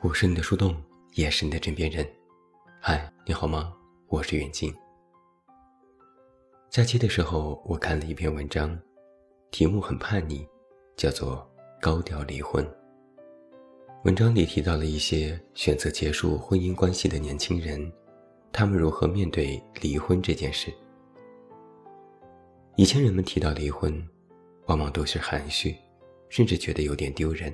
我是你的树洞，也是你的枕边人。嗨，你好吗？我是远近。假期的时候，我看了一篇文章，题目很叛逆，叫做《高调离婚》。文章里提到了一些选择结束婚姻关系的年轻人，他们如何面对离婚这件事。以前人们提到离婚，往往都是含蓄，甚至觉得有点丢人。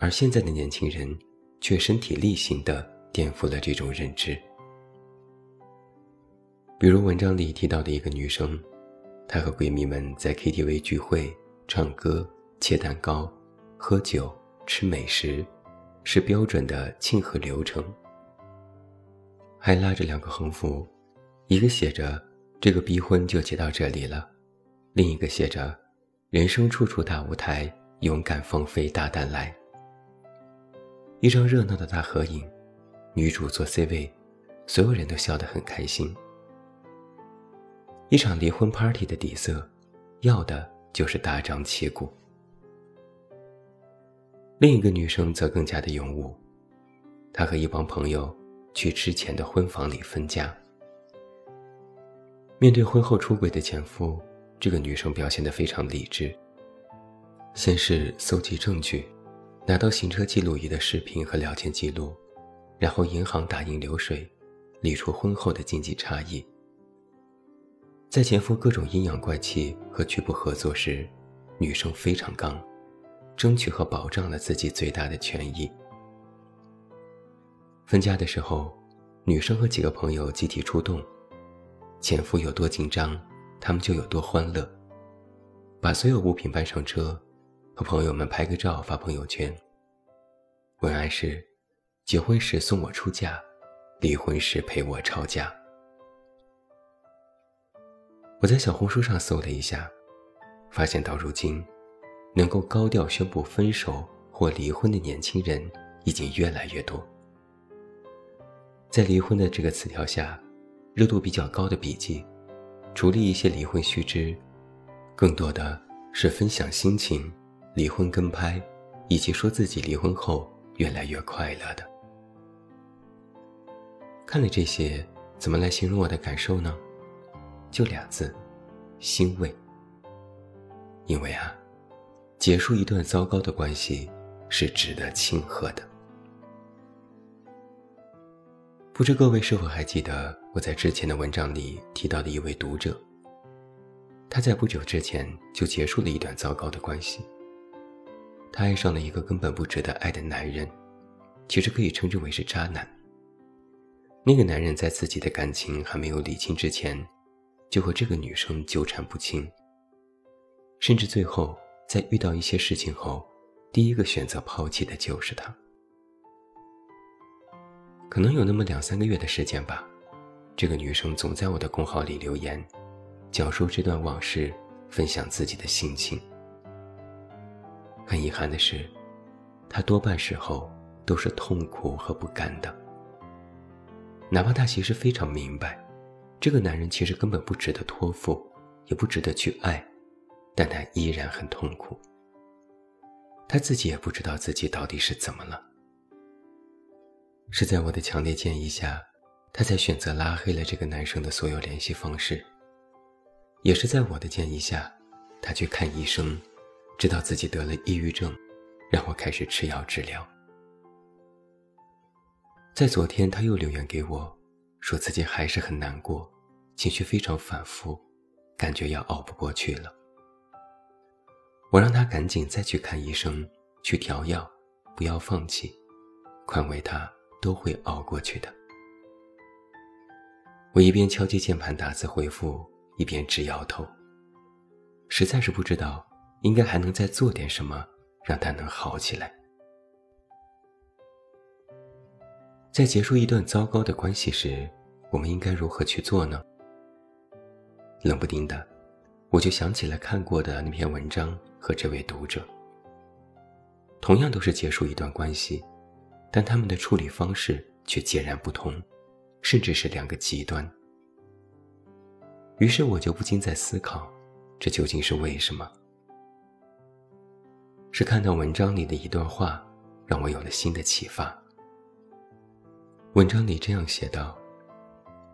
而现在的年轻人，却身体力行地颠覆了这种认知。比如文章里提到的一个女生，她和闺蜜们在 KTV 聚会、唱歌、切蛋糕、喝酒、吃美食，是标准的庆贺流程。还拉着两个横幅，一个写着“这个逼婚就结到这里了”，另一个写着“人生处处大舞台，勇敢放飞大胆来”。一张热闹的大合影，女主坐 C 位，所有人都笑得很开心。一场离婚 party 的底色，要的就是大张旗鼓。另一个女生则更加的勇武，她和一帮朋友去之前的婚房里分家。面对婚后出轨的前夫，这个女生表现得非常理智，先是搜集证据。拿到行车记录仪的视频和聊天记录，然后银行打印流水，理出婚后的经济差异。在前夫各种阴阳怪气和拒不合作时，女生非常刚，争取和保障了自己最大的权益。分家的时候，女生和几个朋友集体出动，前夫有多紧张，他们就有多欢乐，把所有物品搬上车。和朋友们拍个照发朋友圈。文案是：结婚时送我出嫁，离婚时陪我吵架。我在小红书上搜了一下，发现到如今，能够高调宣布分手或离婚的年轻人已经越来越多。在离婚的这个词条下，热度比较高的笔记，除了一些离婚须知，更多的是分享心情。离婚跟拍，以及说自己离婚后越来越快乐的。看了这些，怎么来形容我的感受呢？就俩字：欣慰。因为啊，结束一段糟糕的关系是值得庆贺的。不知各位是否还记得我在之前的文章里提到的一位读者？他在不久之前就结束了一段糟糕的关系。她爱上了一个根本不值得爱的男人，其实可以称之为是渣男。那个男人在自己的感情还没有理清之前，就和这个女生纠缠不清，甚至最后在遇到一些事情后，第一个选择抛弃的就是她。可能有那么两三个月的时间吧，这个女生总在我的公号里留言，讲述这段往事，分享自己的心情。很遗憾的是，他多半时候都是痛苦和不甘的。哪怕他其实非常明白，这个男人其实根本不值得托付，也不值得去爱，但他依然很痛苦。他自己也不知道自己到底是怎么了。是在我的强烈建议下，他才选择拉黑了这个男生的所有联系方式。也是在我的建议下，他去看医生。知道自己得了抑郁症，让我开始吃药治疗。在昨天，他又留言给我，说自己还是很难过，情绪非常反复，感觉要熬不过去了。我让他赶紧再去看医生，去调药，不要放弃，宽慰他都会熬过去的。我一边敲击键盘打字回复，一边直摇头，实在是不知道。应该还能再做点什么，让他能好起来。在结束一段糟糕的关系时，我们应该如何去做呢？冷不丁的，我就想起了看过的那篇文章和这位读者。同样都是结束一段关系，但他们的处理方式却截然不同，甚至是两个极端。于是我就不禁在思考，这究竟是为什么？是看到文章里的一段话，让我有了新的启发。文章里这样写道：“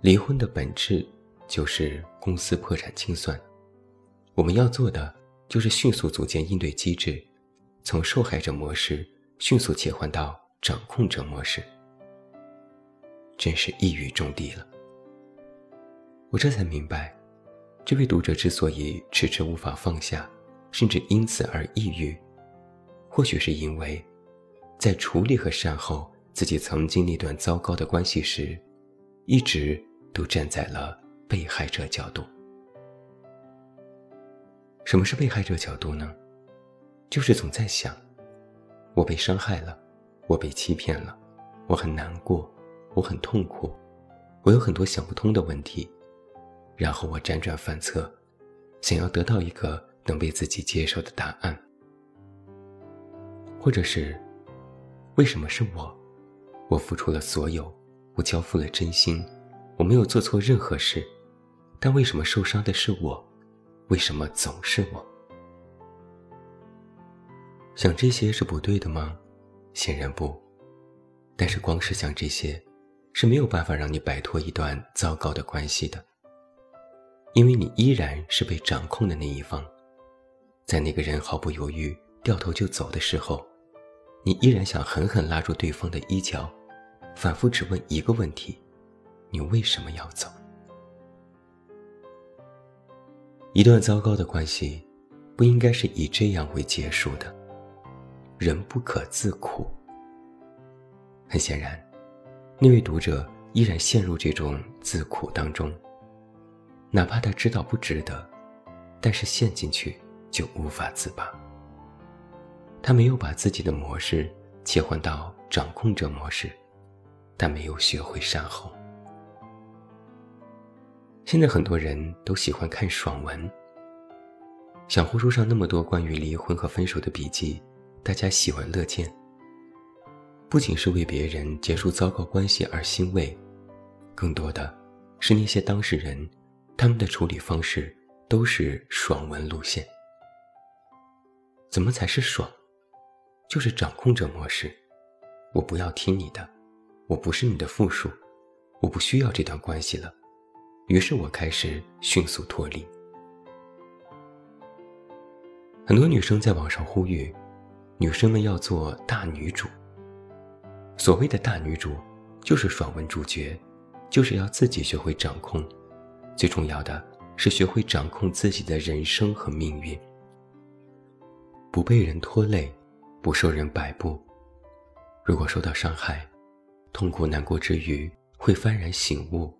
离婚的本质就是公司破产清算，我们要做的就是迅速组建应对机制，从受害者模式迅速切换到掌控者模式。”真是一语中的了。我这才明白，这位读者之所以迟迟无法放下，甚至因此而抑郁，或许是因为，在处理和善后自己曾经那段糟糕的关系时，一直都站在了被害者角度。什么是被害者角度呢？就是总在想，我被伤害了，我被欺骗了，我很难过，我很痛苦，我有很多想不通的问题。然后我辗转反侧，想要得到一个能被自己接受的答案，或者是，为什么是我？我付出了所有，我交付了真心，我没有做错任何事，但为什么受伤的是我？为什么总是我？想这些是不对的吗？显然不。但是光是想这些，是没有办法让你摆脱一段糟糕的关系的。因为你依然是被掌控的那一方，在那个人毫不犹豫掉头就走的时候，你依然想狠狠拉住对方的衣角，反复只问一个问题：你为什么要走？一段糟糕的关系，不应该是以这样为结束的。人不可自苦。很显然，那位读者依然陷入这种自苦当中。哪怕他知道不值得，但是陷进去就无法自拔。他没有把自己的模式切换到掌控者模式，但没有学会善后。现在很多人都喜欢看爽文，小红书上那么多关于离婚和分手的笔记，大家喜闻乐见。不仅是为别人结束糟糕关系而欣慰，更多的是那些当事人。他们的处理方式都是爽文路线。怎么才是爽？就是掌控者模式。我不要听你的，我不是你的附属，我不需要这段关系了。于是我开始迅速脱离。很多女生在网上呼吁，女生们要做大女主。所谓的大女主，就是爽文主角，就是要自己学会掌控。最重要的是学会掌控自己的人生和命运，不被人拖累，不受人摆布。如果受到伤害，痛苦难过之余，会幡然醒悟，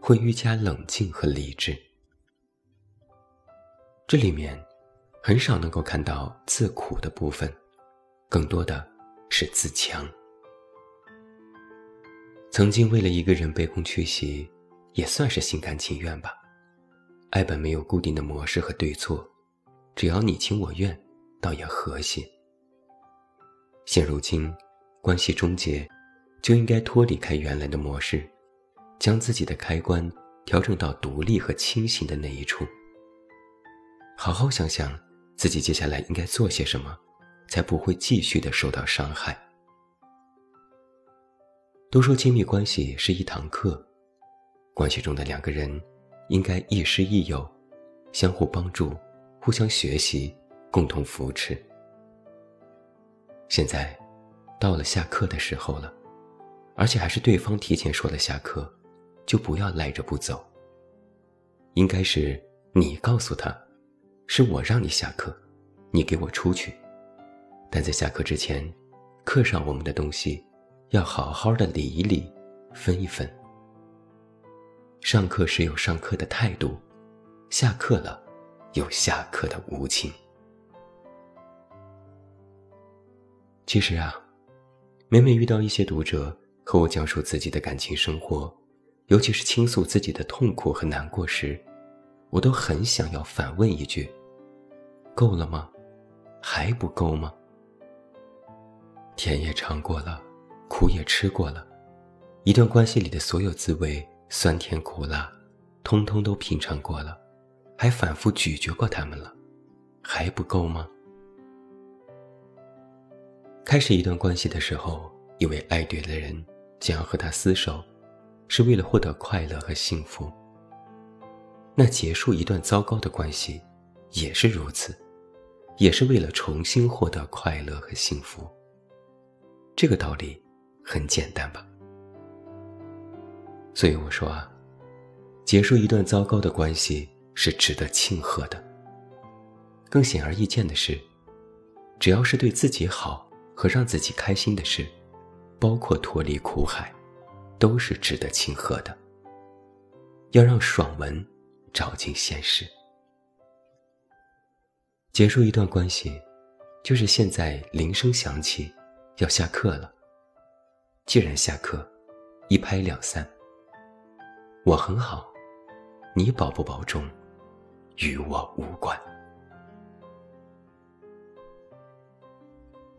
会愈加冷静和理智。这里面很少能够看到自苦的部分，更多的是自强。曾经为了一个人卑躬屈膝。也算是心甘情愿吧。爱本没有固定的模式和对错，只要你情我愿，倒也和谐。现如今，关系终结，就应该脱离开原来的模式，将自己的开关调整到独立和清醒的那一处。好好想想自己接下来应该做些什么，才不会继续的受到伤害。都说亲密关系是一堂课。关系中的两个人，应该亦师亦友，相互帮助，互相学习，共同扶持。现在，到了下课的时候了，而且还是对方提前说了下课，就不要赖着不走。应该是你告诉他，是我让你下课，你给我出去。但在下课之前，课上我们的东西，要好好的理一理，分一分。上课时有上课的态度，下课了有下课的无情。其实啊，每每遇到一些读者和我讲述自己的感情生活，尤其是倾诉自己的痛苦和难过时，我都很想要反问一句：够了吗？还不够吗？甜也尝过了，苦也吃过了，一段关系里的所有滋味。酸甜苦辣，通通都品尝过了，还反复咀嚼过它们了，还不够吗？开始一段关系的时候，以为爱对了人，想要和他厮守，是为了获得快乐和幸福。那结束一段糟糕的关系，也是如此，也是为了重新获得快乐和幸福。这个道理很简单吧？所以我说啊，结束一段糟糕的关系是值得庆贺的。更显而易见的是，只要是对自己好。和让自己开心的事，包括脱离苦海，都是值得庆贺的。要让爽文照进现实。结束一段关系，就是现在铃声响起，要下课了。既然下课，一拍两散。我很好，你保不保重，与我无关。